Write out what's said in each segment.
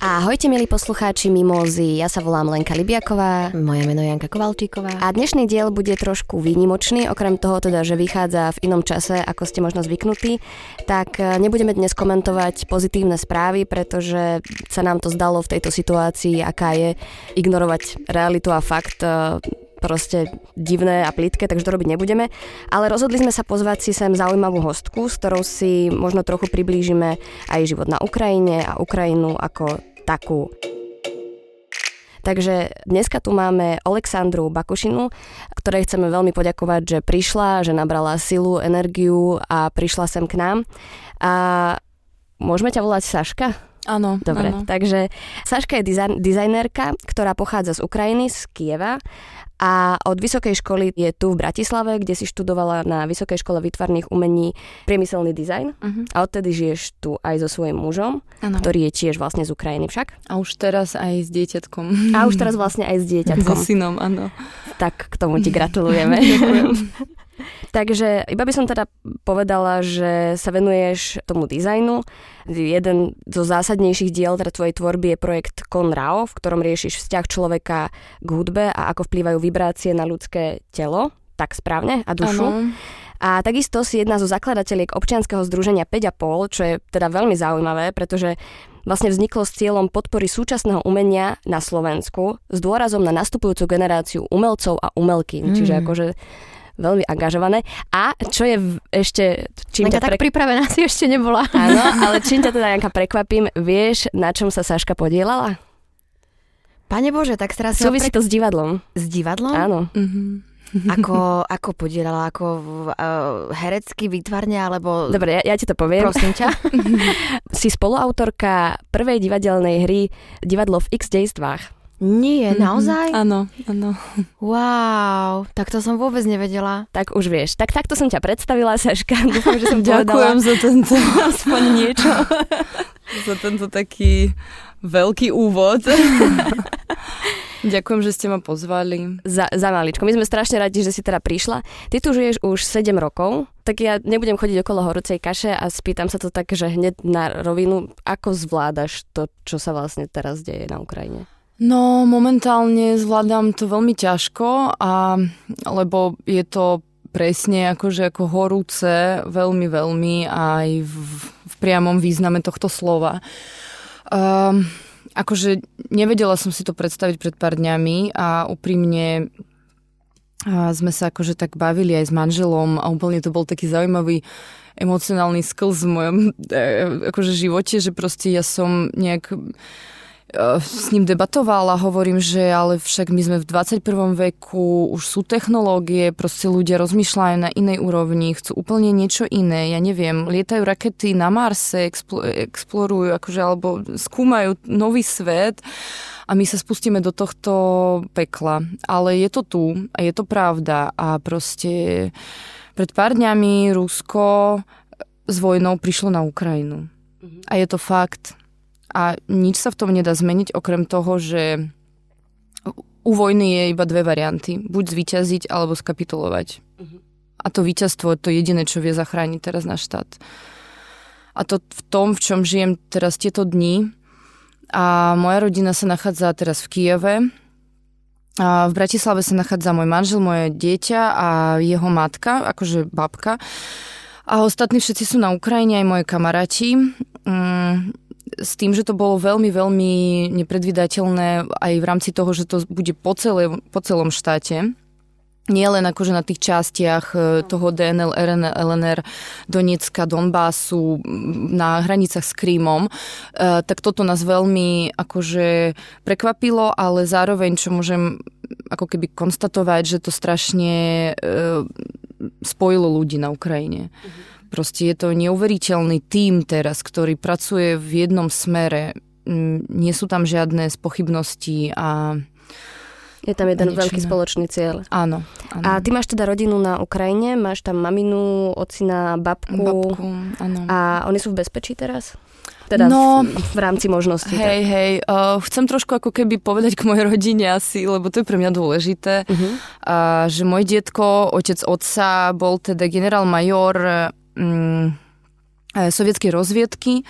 Ahojte milí poslucháči Mimozy, ja sa volám Lenka Libiaková. Moje meno je Janka Kovalčíková. A dnešný diel bude trošku výnimočný, okrem toho teda, že vychádza v inom čase, ako ste možno zvyknutí, tak e, nebudeme dnes komentovať pozitívne správy, pretože sa nám to zdalo v tejto situácii, aká je ignorovať realitu a fakt e, proste divné a plitké, takže to robiť nebudeme. Ale rozhodli sme sa pozvať si sem zaujímavú hostku, s ktorou si možno trochu priblížime aj život na Ukrajine a Ukrajinu ako takú. Takže dneska tu máme Alexandru Bakušinu, ktorej chceme veľmi poďakovať, že prišla, že nabrala silu, energiu a prišla sem k nám. A môžeme ťa volať Saška? Áno. Dobre, áno. takže Saška je dizajn, dizajnerka, ktorá pochádza z Ukrajiny, z Kieva a od vysokej školy je tu v Bratislave, kde si študovala na Vysokej škole výtvarných umení priemyselný dizajn uh-huh. a odtedy žiješ tu aj so svojím mužom, ano. ktorý je tiež vlastne z Ukrajiny však. A už teraz aj s dieťatkom. A už teraz vlastne aj s dieťatkom. So synom, áno. Tak k tomu ti gratulujeme. Takže iba by som teda povedala, že sa venuješ tomu dizajnu. Jeden zo zásadnejších diel teda tvojej tvorby je projekt Conrao, v ktorom riešiš vzťah človeka k hudbe a ako vplývajú vibrácie na ľudské telo, tak správne, a dušu. Ano. A takisto si jedna zo zakladateľiek občianskeho združenia 5,5, čo je teda veľmi zaujímavé, pretože vlastne vzniklo s cieľom podpory súčasného umenia na Slovensku s dôrazom na nastupujúcu generáciu umelcov a umelky. Mm. Čiže akože veľmi angažované. A čo je ešte... Čím ťa tak pre... pripravená si ešte nebola. Áno, ale čím ťa teda, Janka, prekvapím, vieš, na čom sa Saška podielala? Pane Bože, tak teraz... Súvisí pre... to s divadlom. S divadlom? Áno. Mm-hmm. Ako, ako podielala, ako uh, herecky, výtvarne, alebo... Dobre, ja, ja ti to poviem. Prosím ťa. si spoluautorka prvej divadelnej hry Divadlo v X dejstvách. Nie, mm-hmm. naozaj? Áno, áno. Wow, tak to som vôbec nevedela. Tak už vieš. Tak takto som ťa predstavila, Saška. Dúfam, že som Ďakujem za tento. Aspoň niečo. za tento taký veľký úvod. Ďakujem, že ste ma pozvali. Za, za maličko. My sme strašne radi, že si teda prišla. Ty tu žiješ už 7 rokov, tak ja nebudem chodiť okolo horúcej kaše a spýtam sa to tak, že hneď na rovinu, ako zvládaš to, čo sa vlastne teraz deje na Ukrajine? No, momentálne zvládam to veľmi ťažko, a, lebo je to presne akože ako horúce, veľmi, veľmi aj v, v priamom význame tohto slova. Um, akože nevedela som si to predstaviť pred pár dňami a úprimne a sme sa akože tak bavili aj s manželom a úplne to bol taký zaujímavý emocionálny skills v mojom e, akože živote, že proste ja som nejak s ním debatovala, hovorím, že ale však my sme v 21. veku, už sú technológie, proste ľudia rozmýšľajú na inej úrovni, chcú úplne niečo iné, ja neviem, lietajú rakety na Marse, explo, explorujú, akože, alebo skúmajú nový svet a my sa spustíme do tohto pekla. Ale je to tu a je to pravda a proste pred pár dňami Rusko s vojnou prišlo na Ukrajinu. Mhm. A je to fakt a nič sa v tom nedá zmeniť, okrem toho, že u vojny je iba dve varianty. Buď zvíťaziť, alebo skapitulovať. Uh-huh. A to víťazstvo je to jediné, čo vie zachrániť teraz náš štát. A to v tom, v čom žijem teraz tieto dni. A moja rodina sa nachádza teraz v Kieve. A v Bratislave sa nachádza môj manžel, moje dieťa a jeho matka, akože babka. A ostatní všetci sú na Ukrajine, aj moje kamaráti. Mm, s tým, že to bolo veľmi, veľmi nepredvydateľné aj v rámci toho, že to bude po, celé, po celom štáte. Nie len akože na tých častiach e, toho DNL, RN, LNR, Donecka, Donbasu, na hranicách s Krímom, e, tak toto nás veľmi akože prekvapilo, ale zároveň, čo môžem ako keby konstatovať, že to strašne e, spojilo ľudí na Ukrajine. Mm-hmm Proste je to neuveriteľný tím teraz, ktorý pracuje v jednom smere. Mm, nie sú tam žiadne spochybnosti a je tam jeden veľký spoločný cieľ. Áno, áno. A ty máš teda rodinu na Ukrajine, máš tam maminu, ocina, babku. Babku, áno. A oni sú v bezpečí teraz? Teda no, v, v rámci možností. Hej, tak. hej, uh, chcem trošku ako keby povedať k mojej rodine asi, lebo to je pre mňa dôležité, uh-huh. uh, že môj detko, otec otca, bol teda generál major mm, e, sovietskej rozviedky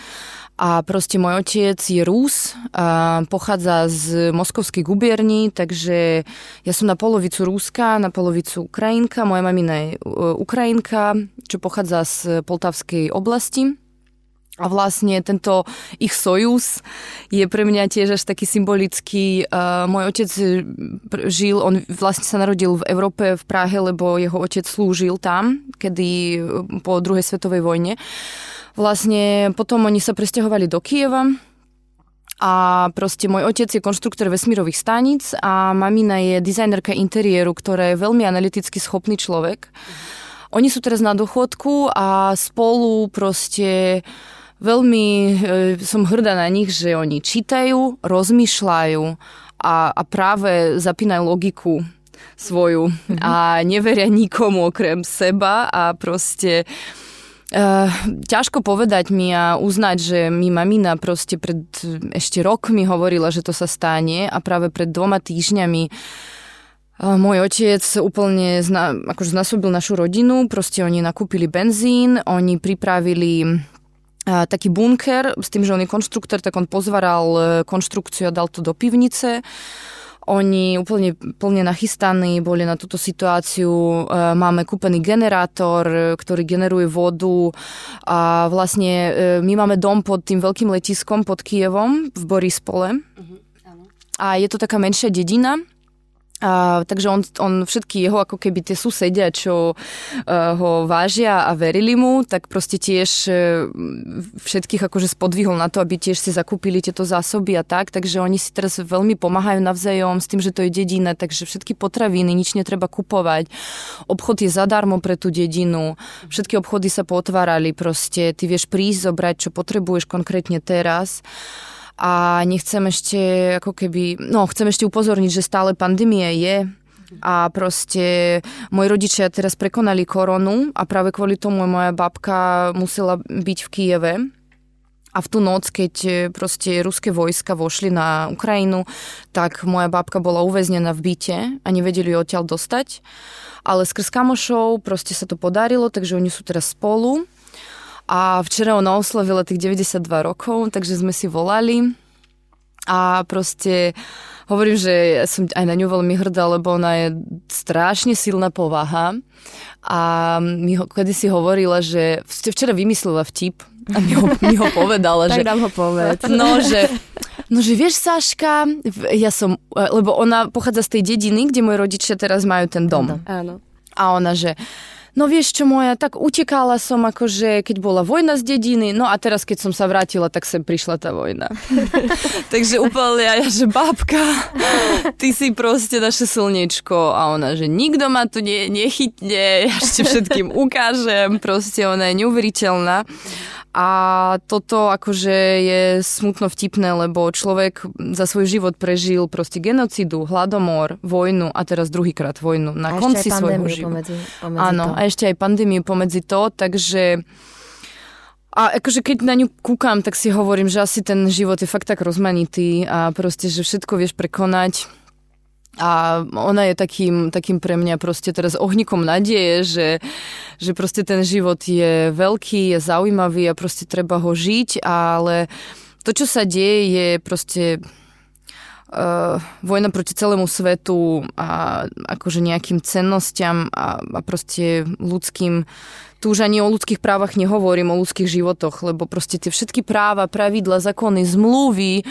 A proste môj otec je Rus, a pochádza z moskovskej gubierni, takže ja som na polovicu Rúska, na polovicu Ukrajinka. Moja mamina je e, Ukrajinka, čo pochádza z Poltavskej oblasti. A vlastne tento ich sojus je pre mňa tiež až taký symbolický. Uh, môj otec žil, on vlastne sa narodil v Európe, v Prahe, lebo jeho otec slúžil tam, kedy po druhej svetovej vojne. Vlastne potom oni sa presťahovali do Kieva, a proste môj otec je konštruktor vesmírových staníc a mamina je dizajnerka interiéru, ktorá je veľmi analyticky schopný človek. Oni sú teraz na dochodku a spolu proste veľmi e, som hrdá na nich, že oni čítajú, rozmýšľajú a, a práve zapínajú logiku svoju mm-hmm. a neveria nikomu okrem seba a proste Uh, ťažko povedať mi a uznať, že mi mamina proste pred ešte rok mi hovorila, že to sa stane a práve pred dvoma týždňami uh, môj otec úplne zna, akože znasobil našu rodinu, proste oni nakúpili benzín, oni pripravili taký bunker s tým, že on je konštruktor, tak on pozvaral uh, konštrukciu a dal to do pivnice. Oni úplne plne nachystaní boli na túto situáciu. E, máme kúpený generátor, ktorý generuje vodu a vlastne e, my máme dom pod tým veľkým letiskom pod Kievom v Borispole. Uh-huh, a je to taká menšia dedina, a, takže on, on všetky jeho ako keby tie susedia, čo uh, ho vážia a verili mu, tak proste tiež uh, všetkých akože spodvihol na to, aby tiež si zakúpili tieto zásoby a tak. Takže oni si teraz veľmi pomáhajú navzájom s tým, že to je dedina, takže všetky potraviny, nič netreba kupovať. Obchod je zadarmo pre tú dedinu. Všetky obchody sa potvárali proste. Ty vieš prísť, zobrať, čo potrebuješ konkrétne teraz a nechcem ešte ako keby, no chcem ešte upozorniť, že stále pandémie je a proste moji rodičia teraz prekonali koronu a práve kvôli tomu moja babka musela byť v Kieve a v tú noc, keď proste ruské vojska vošli na Ukrajinu, tak moja babka bola uväznená v byte a nevedeli ju odtiaľ dostať. Ale skrz kamošov proste sa to podarilo, takže oni sú teraz spolu a včera ona oslavila tých 92 rokov, takže sme si volali a proste hovorím, že ja som aj na ňu veľmi hrdá, lebo ona je strašne silná povaha a mi ho, kedy si hovorila, že včera vymyslela vtip a mi ho, mi ho povedala, že... Tak nám ho povedz. No, že No, že vieš, Saška, ja som, lebo ona pochádza z tej dediny, kde moji rodičia teraz majú ten dom. Áno. A ona, že No vieš čo moja, tak utekala som akože, keď bola vojna z dediny, no a teraz keď som sa vrátila, tak sem prišla tá vojna. Takže úplne ja, že babka, ty si proste naše slnečko a ona, že nikto ma tu ne, nechytne, ja ešte všetkým ukážem, proste ona je neuveriteľná. A toto akože je smutno vtipné, lebo človek za svoj život prežil proste genocidu, hladomor, vojnu a teraz druhýkrát vojnu na a konci svojho života. Pomedzi, pomedzi Áno, to. a ešte aj pandémiu pomedzi to, takže a akože keď na ňu kúkam, tak si hovorím, že asi ten život je fakt tak rozmanitý a proste, že všetko vieš prekonať a ona je takým, takým pre mňa proste teraz ohnikom nadeje, že, že proste ten život je veľký, je zaujímavý a proste treba ho žiť, ale to, čo sa deje, je proste uh, vojna proti celému svetu a akože nejakým cennostiam a, a proste ľudským tu už ani o ľudských právach nehovorím, o ľudských životoch, lebo proste tie všetky práva, pravidla, zákony, zmluvy,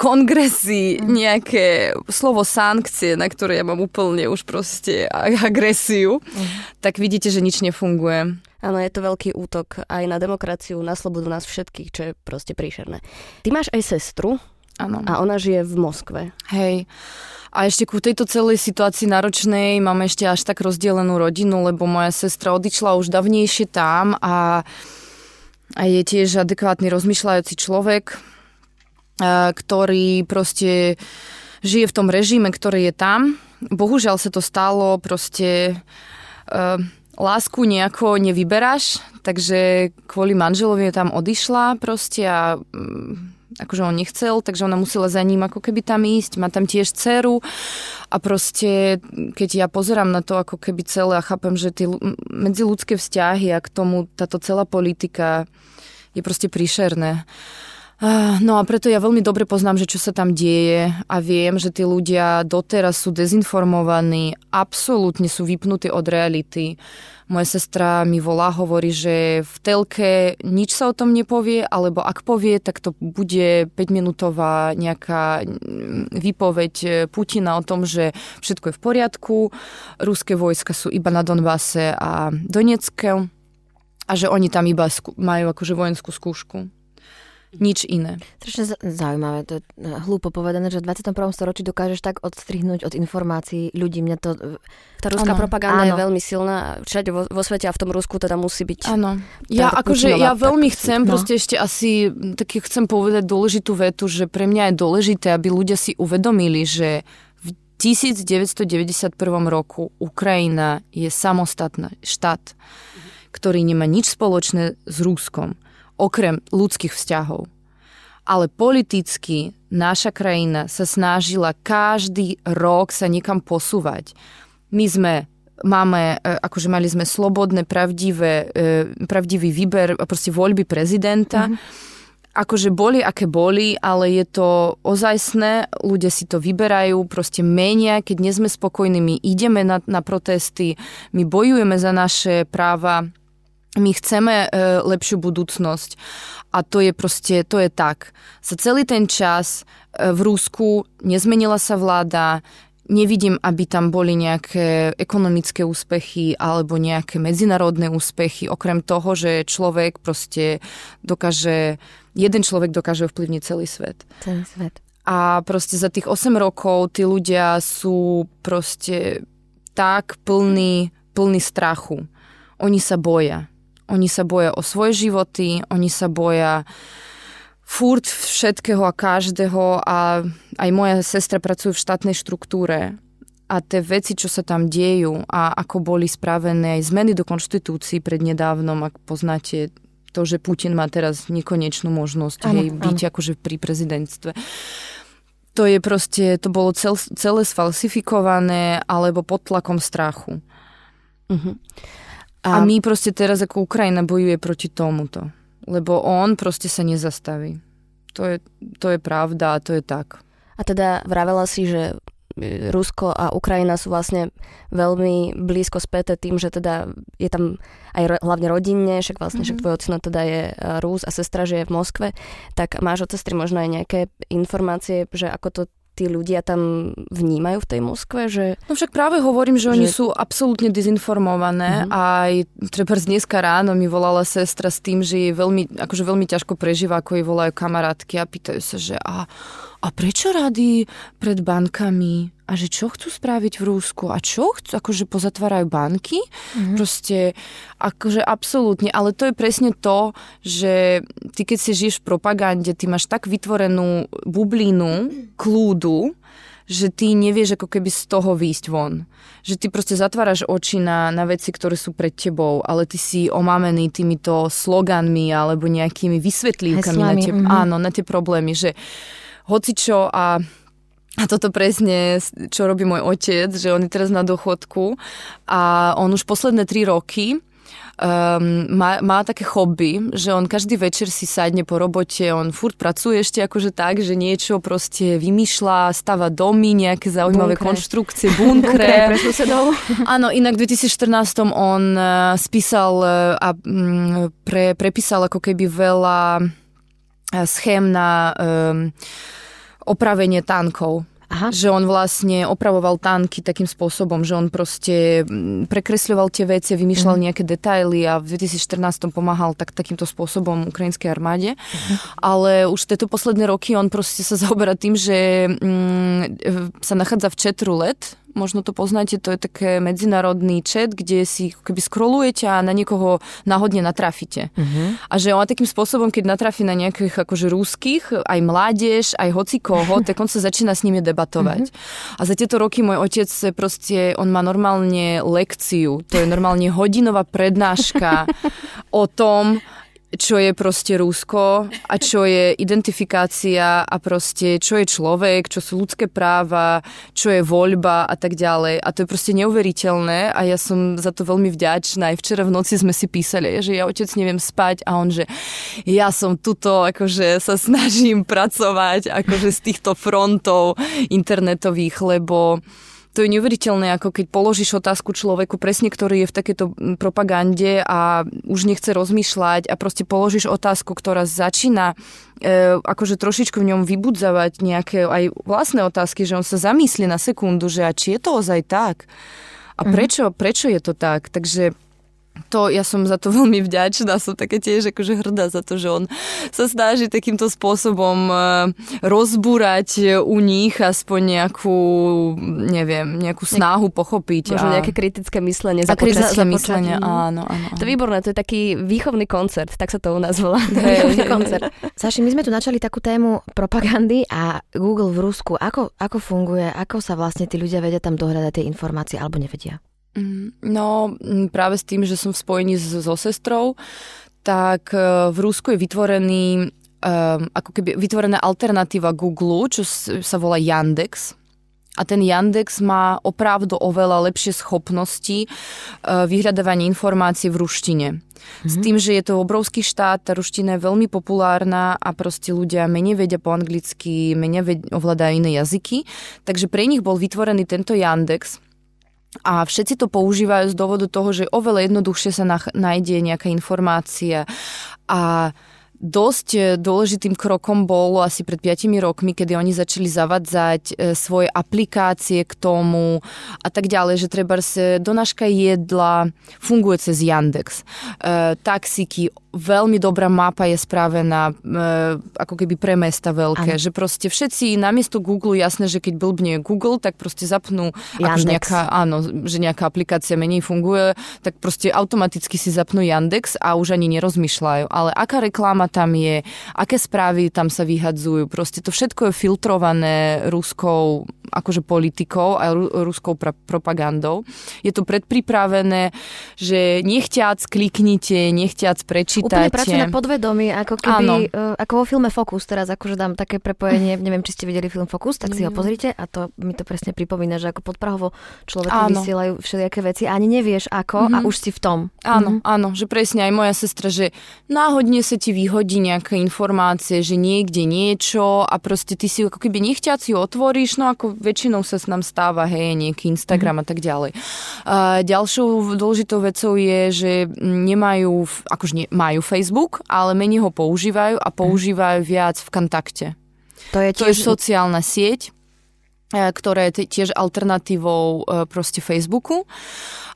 kongresy, mhm. nejaké slovo sankcie, na ktoré ja mám úplne už proste agresiu, mm. tak vidíte, že nič nefunguje. Áno, je to veľký útok aj na demokraciu, na slobodu nás všetkých, čo je proste príšerné. Ty máš aj sestru Áno. a ona žije v Moskve. Hej. A ešte ku tejto celej situácii náročnej mám ešte až tak rozdielenú rodinu, lebo moja sestra odišla už davnejšie tam a, a je tiež adekvátny rozmýšľajúci človek ktorý proste žije v tom režime, ktorý je tam. Bohužiaľ sa to stalo proste... Uh, lásku nejako nevyberáš, takže kvôli manželovi tam odišla proste a um, akože on nechcel, takže ona musela za ním ako keby tam ísť, má tam tiež dceru a proste keď ja pozerám na to ako keby celé a chápem, že tie medziludské vzťahy a k tomu táto celá politika je proste príšerné. No a preto ja veľmi dobre poznám, že čo sa tam deje a viem, že tí ľudia doteraz sú dezinformovaní, absolútne sú vypnutí od reality. Moja sestra mi volá, hovorí, že v telke nič sa o tom nepovie, alebo ak povie, tak to bude 5-minútová nejaká mm, výpoveď Putina o tom, že všetko je v poriadku, ruské vojska sú iba na Donbase a Donecke a že oni tam iba majú akože vojenskú skúšku nič iné. Strašne zaujímavé, to je eh, hlúpo povedané, že v 21. storočí dokážeš tak odstrihnúť od informácií ľudí. Mňa to... Tá ruská ano. propaganda ano. je veľmi silná, všade vo, vo svete a v tom Rusku teda musí byť... Áno. Ja akože, ja veľmi tak, chcem, no. proste ešte asi, tak chcem povedať dôležitú vetu, že pre mňa je dôležité, aby ľudia si uvedomili, že v 1991 roku Ukrajina je samostatný štát, ktorý nemá nič spoločné s Ruskom okrem ľudských vzťahov. Ale politicky naša krajina sa snažila každý rok sa niekam posúvať. My sme máme, e, akože mali sme slobodné, pravdivé, e, pravdivý výber, proste voľby prezidenta. Mm-hmm. Akože boli, aké boli, ale je to ozajstné, ľudia si to vyberajú, proste menia, keď nie sme spokojní, my ideme na, na protesty, my bojujeme za naše práva, my chceme e, lepšiu budúcnosť a to je proste, to je tak. Za celý ten čas e, v Rusku nezmenila sa vláda, nevidím, aby tam boli nejaké ekonomické úspechy alebo nejaké medzinárodné úspechy, okrem toho, že človek proste dokáže, jeden človek dokáže ovplyvniť celý svet. Celý svet. A proste za tých 8 rokov tí ľudia sú proste tak plní, plní strachu. Oni sa boja oni sa boja o svoje životy, oni sa boja furt všetkého a každého a aj moja sestra pracuje v štátnej štruktúre a tie veci, čo sa tam dejú a ako boli spravené aj zmeny do konštitúcií prednedávnom, ak poznáte to, že Putin má teraz nekonečnú možnosť ano, hej, byť ano. akože pri prezidentstve. To je proste, to bolo cel, celé sfalsifikované alebo pod tlakom strachu. Uh-huh. A, a my proste teraz ako Ukrajina bojuje proti tomuto. Lebo on proste sa nezastaví. To je, to je pravda a to je tak. A teda vravela si, že e, Rusko a Ukrajina sú vlastne veľmi blízko späté tým, že teda je tam aj hlavne rodinne, však vlastne mm-hmm. však tvoj ocino teda je e, Rus a sestra žije v Moskve, tak máš od sestry možno aj nejaké informácie, že ako to tí ľudia tam vnímajú v tej Moskve? Že, no však práve hovorím, že, že... oni sú absolútne dezinformované. Uh-huh. Aj treba dneska ráno mi volala sestra s tým, že je veľmi, akože veľmi ťažko prežíva, ako jej volajú kamarátky a pýtajú sa, že a, a prečo rady pred bankami? A že čo chcú spraviť v Rúsku a čo chcú, akože pozatvárajú banky. Mm-hmm. Proste, akože absolútne, ale to je presne to, že ty keď si žiješ v propagande, ty máš tak vytvorenú bublinu kľúdu, že ty nevieš ako keby z toho výjsť von. Že ty proste zatváraš oči na, na veci, ktoré sú pred tebou, ale ty si omámený týmito sloganmi alebo nejakými vysvetlívkami na tie, mm-hmm. áno, na tie problémy, že hocičo a a toto presne, čo robí môj otec, že on je teraz na dochodku a on už posledné tri roky um, má, má také hobby, že on každý večer si sadne po robote, on furt pracuje ešte akože tak, že niečo proste vymýšľa, stáva domy, nejaké zaujímavé bunkre. konštrukcie, bunkre. Áno, inak v 2014 on uh, spísal uh, a um, pre, prepísal ako keby veľa uh, schém na um, opravenie tankov. Aha. Že on vlastne opravoval tanky takým spôsobom, že on proste mm, prekresľoval tie veci, vymýšľal uh-huh. nejaké detaily a v 2014 pomáhal tak, takýmto spôsobom ukrajinskej armáde. Uh-huh. Ale už tieto posledné roky on proste sa zaoberá tým, že mm, sa nachádza v chat roulette, možno to poznáte, to je také medzinárodný chat, kde si keby scrollujete a na niekoho náhodne natrafíte. Uh-huh. A že on takým spôsobom, keď natrafí na nejakých akože rúských, aj mládež, aj hoci koho, tak on sa začína s nimi debatovať. Uh-huh. A za tieto roky môj otec proste, on má normálne lekciu, to je normálne hodinová prednáška o tom, čo je proste Rusko a čo je identifikácia a proste čo je človek, čo sú ľudské práva, čo je voľba a tak ďalej. A to je proste neuveriteľné a ja som za to veľmi vďačná. Aj včera v noci sme si písali, že ja otec neviem spať a on, že ja som tuto, akože sa snažím pracovať akože z týchto frontov internetových, lebo to je neuveriteľné, ako keď položíš otázku človeku, presne ktorý je v takejto propagande a už nechce rozmýšľať a proste položíš otázku, ktorá začína e, akože trošičku v ňom vybudzavať nejaké aj vlastné otázky, že on sa zamyslí na sekundu, že a či je to ozaj tak? A mhm. prečo, prečo je to tak? Takže to ja som za to veľmi vďačná, som také tiež akože hrdá za to, že on sa snaží takýmto spôsobom e, rozbúrať u nich aspoň nejakú, neviem, nejakú snahu pochopiť. Možno a... nejaké kritické myslenie. A kritické myslenie, áno, áno, To je výborné, to je taký výchovný koncert, tak sa to u nás volá. Výchovný koncert. Saši, my sme tu načali takú tému propagandy a Google v Rusku. Ako, ako funguje, ako sa vlastne tí ľudia vedia tam dohľadať tie informácie alebo nevedia? Mm, no, mm, práve s tým, že som v spojení so sestrou, tak e, v Rusku je vytvorený um, ako keby vytvorená alternatíva Google, čo sa volá Yandex. A ten Yandex má opravdu oveľa lepšie schopnosti uh, vyhľadávania informácií v ruštine. Mm-hmm. S mhm. tým, že je to obrovský štát, tá ruština je veľmi populárna a proste ľudia menej vedia po anglicky, menej ovládajú iné jazyky. Takže pre nich bol vytvorený tento Yandex, a všetci to používajú z dôvodu toho, že oveľa jednoduchšie sa nájde nejaká informácia a Dosť e, dôležitým krokom bolo asi pred 5 rokmi, kedy oni začali zavadzať e, svoje aplikácie k tomu a tak ďalej, že treba donáška jedla funguje cez Yandex. E, taxíky, veľmi dobrá mapa je spravená e, ako keby pre mesta veľké, ano. že proste všetci namiesto Google, jasné, že keď blbne Google, tak proste zapnú, akože nejaká, áno, že nejaká aplikácia menej funguje, tak proste automaticky si zapnú Yandex a už ani nerozmýšľajú. Ale aká reklama tam je, aké správy tam sa vyhadzujú, proste to všetko je filtrované ruskou akože politikou a ruskou pra- propagandou. Je to predpripravené, že nechťac kliknite, nechťac prečítate. Úplne pracuje na podvedomí, ako keby, uh, ako vo filme Focus, teraz akože dám také prepojenie, neviem, či ste videli film Focus, tak si ho pozrite a to mi to presne pripomína, že ako podprahovo človek vysielajú všelijaké veci a ani nevieš ako mm-hmm. a mhm. už si v tom. Áno, mm-hmm. áno, že presne aj moja sestra, že náhodne sa ti vyhodí nejaká informácie, že niekde niečo a proste ty si ako keby nechťac ju otvoríš, no ako väčšinou sa s nám stáva, hej, nejaký Instagram mm. a tak ďalej. A ďalšou dôležitou vecou je, že nemajú, akože nie, majú Facebook, ale menej ho používajú a používajú viac v kontakte. To je, tiež... to je sociálna sieť, e, ktorá je tiež alternatívou e, proste Facebooku.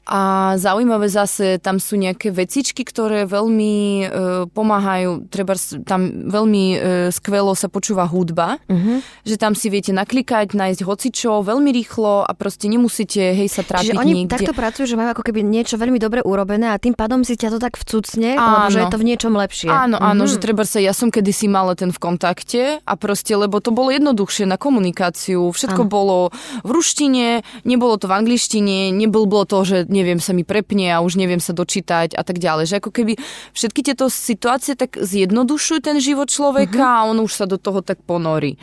A zaujímavé zase, tam sú nejaké vecičky, ktoré veľmi e, pomáhajú, treba tam veľmi e, skvelo sa počúva hudba, uh-huh. že tam si viete naklikať, nájsť hocičo veľmi rýchlo a proste nemusíte, hej, sa trápiť Čiže oni niekde. takto pracujú, že majú ako keby niečo veľmi dobre urobené a tým pádom si ťa to tak vcucne, áno. lebo že je to v niečom lepšie. Áno, uh-huh. áno, že treba sa, ja som kedysi mala ten v kontakte a proste, lebo to bolo jednoduchšie na komunikáciu, všetko áno. bolo v ruštine, nebolo to v angličtine, nebolo to, že neviem, sa mi prepne a už neviem sa dočítať a tak ďalej. Že ako keby všetky tieto situácie tak zjednodušujú ten život človeka uh-huh. a on už sa do toho tak ponorí.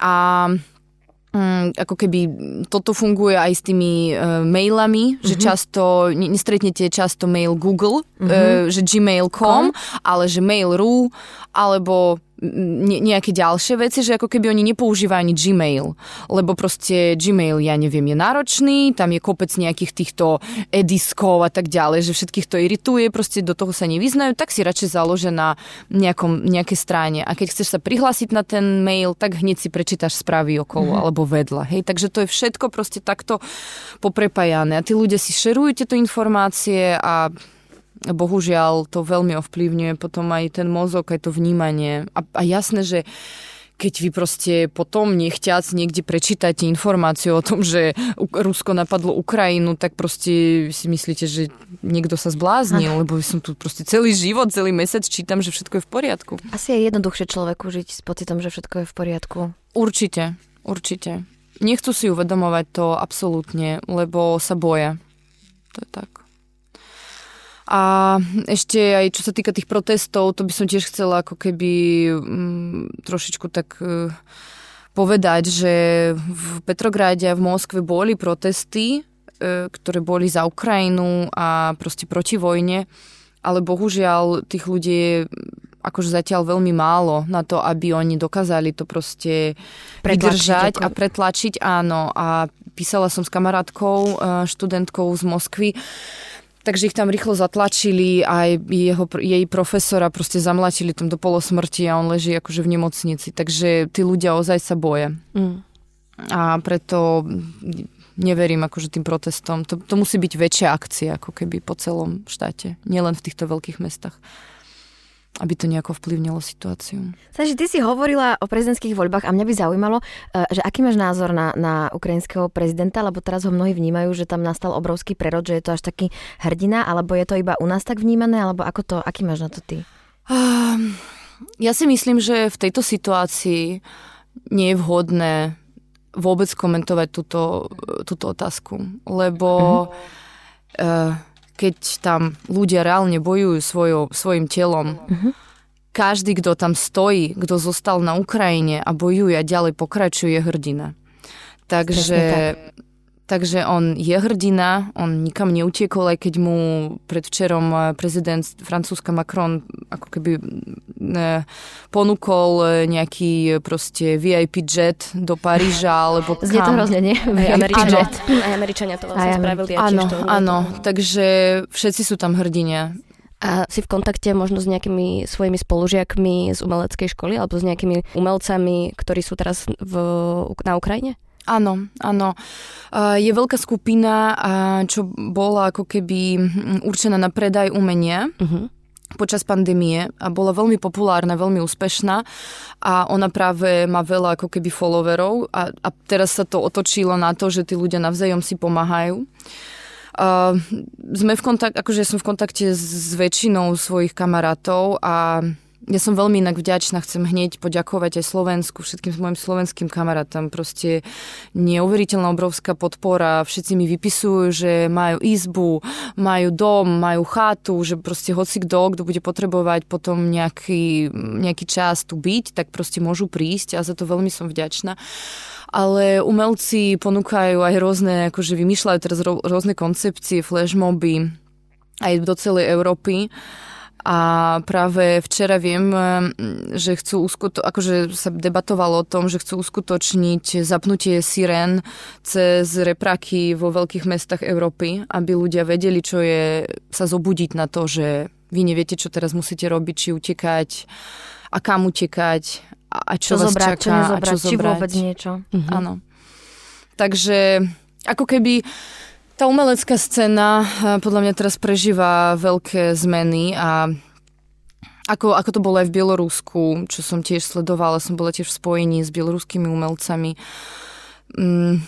A Mm, ako keby toto funguje aj s tými uh, mailami, uh-huh. že mhm. často, nestretnete často mail Google, uh-huh. uh, že gmail.com, ale že mail.ru, alebo ne, nejaké ďalšie veci, že ako keby oni nepoužívajú ani Gmail, lebo proste Gmail, ja neviem, je náročný, tam je kopec nejakých týchto ediskov a tak ďalej, že všetkých to irituje, proste do toho sa nevyznajú, tak si radšej založia na nejakom, nejakej strane. A keď chceš sa prihlásiť na ten mail, tak hneď si prečítaš správy okolo mm-hmm. alebo vedľa. Hej? Takže to je všetko proste takto poprepájané. A tí ľudia si šerujú tieto informácie a bohužiaľ to veľmi ovplyvňuje potom aj ten mozog, aj to vnímanie. A, a jasné, že keď vy proste potom nechťac niekde prečítate informáciu o tom, že Rusko napadlo Ukrajinu, tak proste si myslíte, že niekto sa zbláznil, lebo som tu proste celý život, celý mesiac čítam, že všetko je v poriadku. Asi je jednoduchšie človeku žiť s pocitom, že všetko je v poriadku. Určite, určite. Nechcú si uvedomovať to absolútne, lebo sa boja. To je tak. A ešte aj čo sa týka tých protestov, to by som tiež chcela ako keby mm, trošičku tak uh, povedať, že v Petrográde a v Moskve boli protesty, uh, ktoré boli za Ukrajinu a proste proti vojne, ale bohužiaľ tých ľudí je akože zatiaľ veľmi málo na to, aby oni dokázali to proste vydržať ako... a pretlačiť, áno. A písala som s kamarátkou, študentkou z Moskvy, Takže ich tam rýchlo zatlačili a jeho, jej profesora proste zamlačili tam do polosmrti a on leží akože v nemocnici. Takže tí ľudia ozaj sa boje. Mm. A preto neverím akože tým protestom. To, to musí byť väčšia akcia ako keby po celom štáte. Nielen v týchto veľkých mestách aby to nejako vplyvnilo situáciu. Takže ty si hovorila o prezidentských voľbách a mňa by zaujímalo, eh, že aký máš názor na, na ukrajinského prezidenta, lebo teraz ho mnohí vnímajú, že tam nastal obrovský prerod, že je to až taký hrdina, alebo je to iba u nás tak vnímané, alebo ako to, aký máš na to ty? Um, ja si myslím, že v tejto situácii nie je vhodné vôbec komentovať túto, túto otázku, lebo mm-hmm. uh, keď tam ľudia reálne bojujú svojo, svojim telom, uh-huh. každý, kto tam stojí, kto zostal na Ukrajine a bojuje a ďalej pokračuje, je hrdina. Takže Takže on je hrdina, on nikam neutiekol, aj keď mu predvčerom eh, prezident Francúzska Macron ako keby ne, ponúkol eh, nejaký proste VIP jet do Paríža, alebo kam. Znie to hrozne, nie? Aj Američania, aj Američania to vlastne spravili. Áno, áno, takže všetci sú tam hrdinia. A si v kontakte možno s nejakými svojimi spolužiakmi z umeleckej školy alebo s nejakými umelcami, ktorí sú teraz v, na Ukrajine? Áno, áno. Je veľká skupina, čo bola ako keby hm, určená na predaj umenia. Uh-huh počas pandémie a bola veľmi populárna, veľmi úspešná a ona práve má veľa ako keby followerov a, a teraz sa to otočilo na to, že tí ľudia navzájom si pomáhajú. Uh, sme v kontakt, akože som v kontakte s väčšinou svojich kamarátov a ja som veľmi inak vďačná, chcem hneď poďakovať aj Slovensku, všetkým mojim slovenským kamarátom. Proste neuveriteľná obrovská podpora. Všetci mi vypisujú, že majú izbu, majú dom, majú chatu, že proste hoci kto, kto bude potrebovať potom nejaký, nejaký čas tu byť, tak proste môžu prísť a za to veľmi som vďačná ale umelci ponúkajú aj rôzne, akože vymýšľajú teraz rôzne koncepcie, flashmoby aj do celej Európy. A práve včera viem, mm, že chcú uskuto- akože sa debatovalo o tom, že chcú uskutočniť zapnutie sirén cez repraky vo veľkých mestách Európy, aby ľudia vedeli, čo je sa zobudiť na to, že vy neviete, čo teraz musíte robiť, či utekať a kam utekať a čo, čo vás zobrať, čaká. Čo nezobrať, a čo či zobrať. vôbec niečo. Mhm. Áno. Takže ako keby tá umelecká scéna eh, podľa mňa teraz prežíva veľké zmeny a ako, ako to bolo aj v Bielorusku, čo som tiež sledovala, som bola tiež v spojení s bieloruskými umelcami. Mm,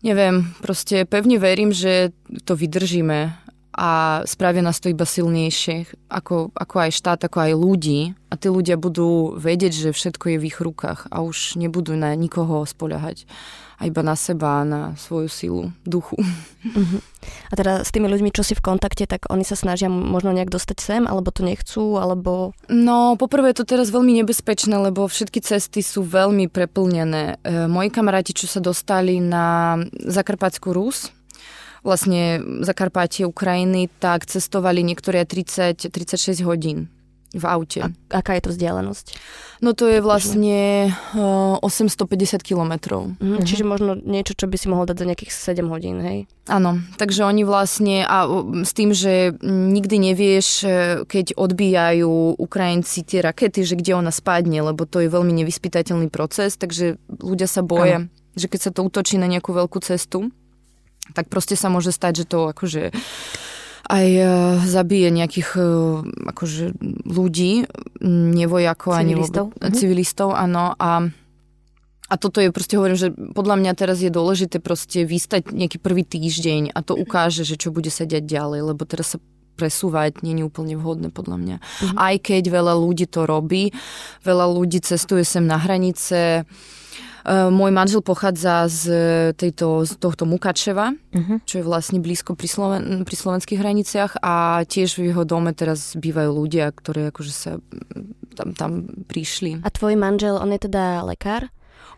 neviem, proste pevne verím, že to vydržíme a spravia nás to iba silnejšie, ako, ako aj štát, ako aj ľudí. A tí ľudia budú vedieť, že všetko je v ich rukách a už nebudú na nikoho spoľahať a iba na seba, na svoju silu, duchu. Uh-huh. A teda s tými ľuďmi, čo si v kontakte, tak oni sa snažia možno nejak dostať sem, alebo to nechcú, alebo... No, poprvé je to teraz veľmi nebezpečné, lebo všetky cesty sú veľmi preplnené. E, moji kamaráti, čo sa dostali na Zakarpatskú Rus, vlastne Zakarpatie Ukrajiny, tak cestovali niektoré 30-36 hodín v aute. A aká je to vzdialenosť? No to je vlastne uh, 850 kilometrov. Mhm. Čiže možno niečo, čo by si mohol dať za nejakých 7 hodín, hej? Áno, takže oni vlastne, a s tým, že nikdy nevieš, e, keď odbijajú Ukrajinci tie rakety, že kde ona spadne, lebo to je veľmi nevyspytateľný proces, takže ľudia sa boja, ano. že keď sa to útočí na nejakú veľkú cestu, tak proste sa môže stať, že to akože aj e, zabije nejakých e, akože ľudí, nevojakov ani civilistov, mhm. civilistov áno. A, a toto je proste, hovorím, že podľa mňa teraz je dôležité proste vystať nejaký prvý týždeň a to ukáže, že čo bude sa diať ďalej, lebo teraz sa presúvať nie je úplne vhodné podľa mňa. Mm-hmm. Aj keď veľa ľudí to robí, veľa ľudí cestuje sem na hranice, môj manžel pochádza z, tejto, z tohto Mukačeva, uh-huh. čo je vlastne blízko pri, Sloven- pri slovenských hraniciach a tiež v jeho dome teraz bývajú ľudia, ktorí akože sa tam, tam prišli. A tvoj manžel, on je teda lekár?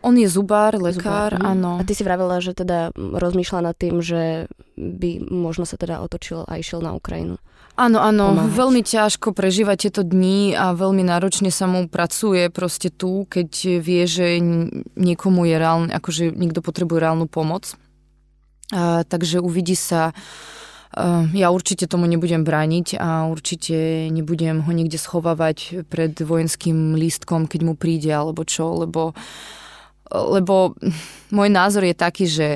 On je zubár, lekár, zubár. Mhm. áno. A ty si vravela, že teda rozmýšľa nad tým, že by možno sa teda otočil a išiel na Ukrajinu. Áno, áno, pomáhať. veľmi ťažko prežíva tieto dni a veľmi náročne sa mu pracuje proste tu, keď vie, že niekomu je reálne, akože niekto potrebuje reálnu pomoc. A, takže uvidí sa, ja určite tomu nebudem brániť a určite nebudem ho niekde schovávať pred vojenským lístkom, keď mu príde alebo čo, lebo, lebo môj názor je taký, že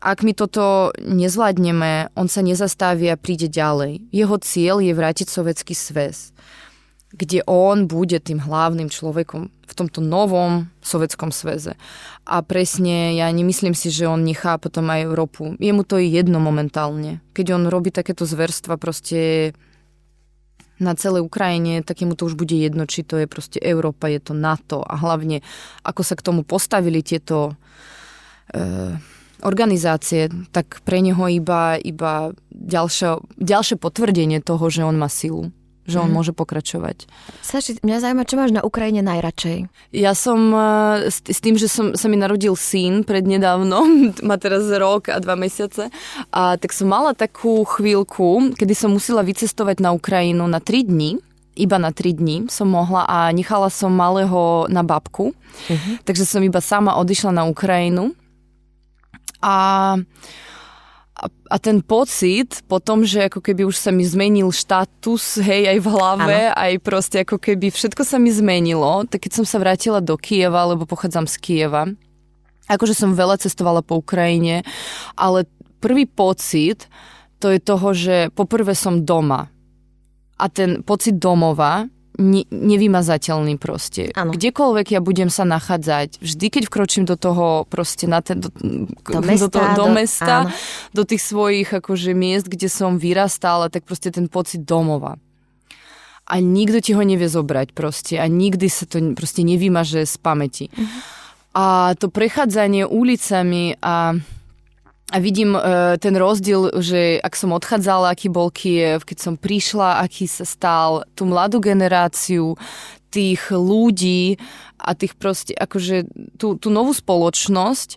ak my toto nezvládneme, on sa nezastaví a príde ďalej. Jeho cieľ je vrátiť sovietský sväz, kde on bude tým hlavným človekom v tomto novom sovietskom sveze. A presne, ja nemyslím si, že on nechá potom aj Európu. Jemu to je jedno momentálne. Keď on robí takéto zverstva proste na celej Ukrajine, tak jemu to už bude jedno, či to je proste Európa, je to NATO a hlavne ako sa k tomu postavili tieto uh, organizácie, tak pre neho iba, iba ďalšie, ďalšie potvrdenie toho, že on má silu že on mm. môže pokračovať. Saši, mňa zaujíma, čo máš na Ukrajine najradšej? Ja som eh, s, s tým, že som, sa mi narodil syn prednedávno, má teraz rok a dva mesiace, a tak som mala takú chvíľku, kedy som musela vycestovať na Ukrajinu na tri dni iba na 3 dní som mohla a nechala som malého na babku. Uh-huh. Takže som iba sama odišla na Ukrajinu a, a, ten pocit po tom, že ako keby už sa mi zmenil štatus, hej, aj v hlave, ano. aj proste ako keby všetko sa mi zmenilo, tak keď som sa vrátila do Kieva, lebo pochádzam z Kieva, akože som veľa cestovala po Ukrajine, ale prvý pocit to je toho, že poprvé som doma. A ten pocit domova ne, nevymazateľný proste. Ano. Kdekoľvek ja budem sa nachádzať, vždy keď vkročím do toho proste na ten, do, do mesta, do, toho, do, mesta do, do tých svojich akože miest, kde som vyrastala, tak proste ten pocit domova. A nikto ti ho nevie zobrať proste a nikdy sa to proste nevymaže z pamäti. Uh-huh. A to prechádzanie ulicami a a vidím uh, ten rozdiel, že ak som odchádzala, aký bol Kiev, keď som prišla, aký sa stal, tú mladú generáciu, tých ľudí a tých proste, akože tú, tú novú spoločnosť,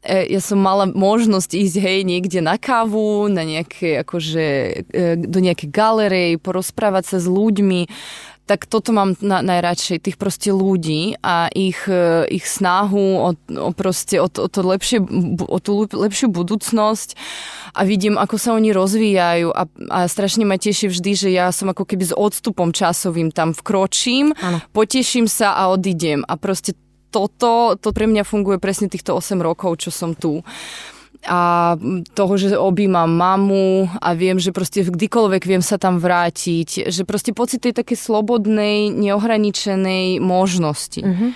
e, ja som mala možnosť ísť hej niekde na kávu, na nejaké, akože, e, do nejakej galerie, porozprávať sa s ľuďmi tak toto mám na, najradšej, tých proste ľudí a ich, e, ich snahu o, o, proste, o, to, o, to lepšie, o tú lepšiu budúcnosť a vidím, ako sa oni rozvíjajú a, a strašne ma teší vždy, že ja som ako keby s odstupom časovým tam vkročím, ano. poteším sa a odídem a proste toto, to pre mňa funguje presne týchto 8 rokov, čo som tu a toho, že objímam mamu a viem, že proste kdykoľvek viem sa tam vrátiť, že proste pocit tej také slobodnej, neohraničenej možnosti. Mm-hmm.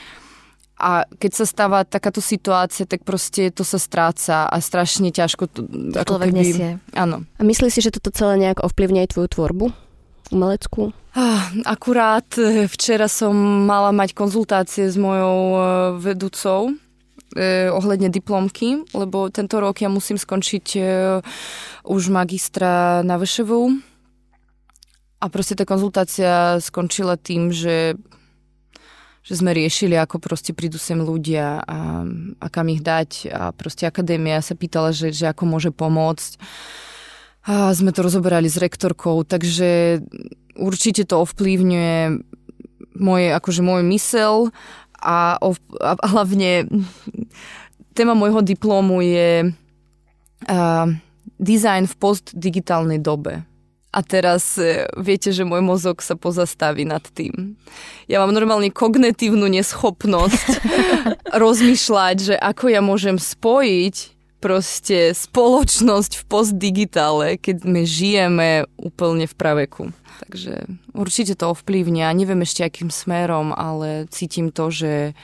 A keď sa stáva takáto situácia, tak proste to sa stráca a strašne ťažko to, to ako keby... nesie. Áno. A myslíš si, že toto celé nejak ovplyvňuje tvoju tvorbu? Umeleckú? Ah, akurát eh, včera som mala mať konzultácie s mojou eh, vedúcou e, ohľadne diplomky, lebo tento rok ja musím skončiť e, už magistra na VŠVU. A proste tá konzultácia skončila tým, že že sme riešili, ako proste prídu sem ľudia a, a kam ich dať a proste akadémia sa pýtala, že, že ako môže pomôcť. A sme to rozoberali s rektorkou, takže určite to ovplyvňuje moje, akože môj mysel a, a hlavne téma môjho diplomu je uh, design v postdigitálnej dobe. A teraz uh, viete, že môj mozog sa pozastaví nad tým. Ja mám normálne kognitívnu neschopnosť rozmýšľať, že ako ja môžem spojiť proste spoločnosť v postdigitále, keď my žijeme úplne v praveku. Takže určite to ovplyvňa. Neviem ešte akým smerom, ale cítim to, že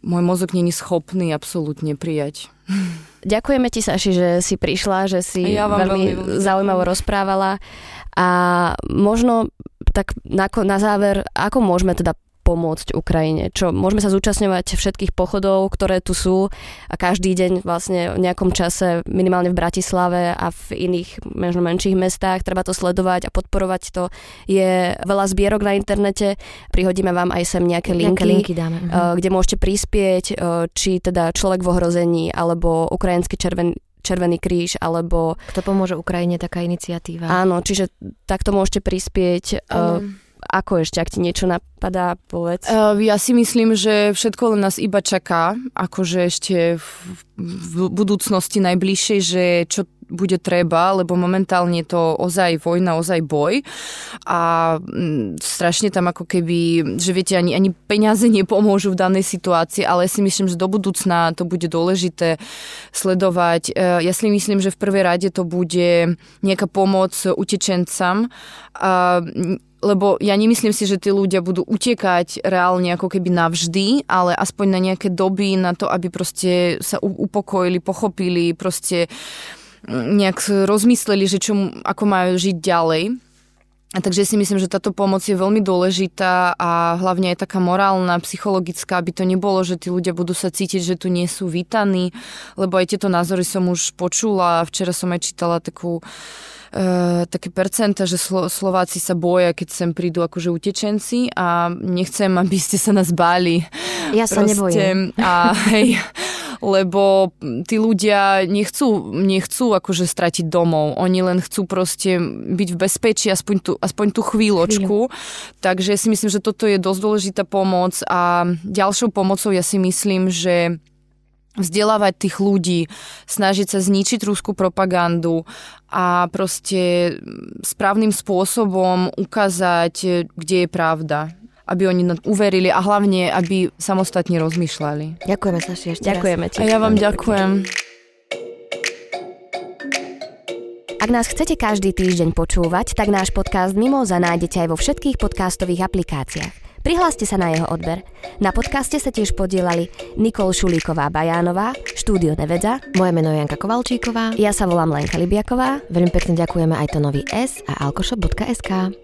môj mozog není schopný absolútne prijať. Ďakujeme ti, Saši, že si prišla, že si ja veľmi, veľmi, veľmi zaujímavo rozprávala. A možno tak na, na záver, ako môžeme teda pomôcť Ukrajine. Čo môžeme sa zúčastňovať všetkých pochodov, ktoré tu sú a každý deň vlastne v nejakom čase minimálne v Bratislave a v iných možno menších mestách treba to sledovať a podporovať to. Je veľa zbierok na internete, prihodíme vám aj sem nejaké linky, linky dáme. Uh, kde môžete prispieť, uh, či teda človek v ohrození alebo ukrajinský červený Červený kríž alebo... Kto pomôže Ukrajine, taká iniciatíva. Áno, čiže takto môžete prispieť. Um. Ako ešte, ak ti niečo napadá, povedz. Uh, ja si myslím, že všetko len nás iba čaká, akože ešte v, v budúcnosti najbližšej, že čo bude treba, lebo momentálne je to ozaj vojna, ozaj boj a m, strašne tam ako keby, že viete, ani, ani peniaze nepomôžu v danej situácii, ale si myslím, že do budúcna to bude dôležité sledovať. E, ja si myslím, že v prvej rade to bude nejaká pomoc utečencam lebo ja nemyslím si, že tí ľudia budú utekať reálne ako keby navždy, ale aspoň na nejaké doby, na to, aby proste sa upokojili, pochopili, proste nejak rozmysleli, že čo, ako majú žiť ďalej. A takže si myslím, že táto pomoc je veľmi dôležitá a hlavne je taká morálna, psychologická, aby to nebolo, že tí ľudia budú sa cítiť, že tu nie sú vítaní, lebo aj tieto názory som už počula. Včera som aj čítala takú Uh, také percenta, že Slo- Slováci sa boja, keď sem prídu akože utečenci a nechcem, aby ste sa nás báli. Ja sa nebojím. A hej, lebo tí ľudia nechcú, nechcú akože stratiť domov. Oni len chcú proste byť v bezpečí aspoň tú, aspoň tú chvíľočku. Chvíľu. Takže si myslím, že toto je dosť dôležitá pomoc a ďalšou pomocou ja si myslím, že vzdelávať tých ľudí, snažiť sa zničiť rúskú propagandu a proste správnym spôsobom ukázať, kde je pravda aby oni uverili a hlavne, aby samostatne rozmýšľali. Ďakujeme sa ešte Ďakujeme ti. A ja vám ďakujem. Ak nás chcete každý týždeň počúvať, tak náš podcast Mimoza nájdete aj vo všetkých podcastových aplikáciách. Prihláste sa na jeho odber. Na podcaste sa tiež podielali Nikol Šulíková-Bajánová, štúdio Nevedza. Moje meno je Janka Kovalčíková. Ja sa volám Lenka Libiaková. Veľmi pekne ďakujeme aj Tonovi S a alkoshop.sk.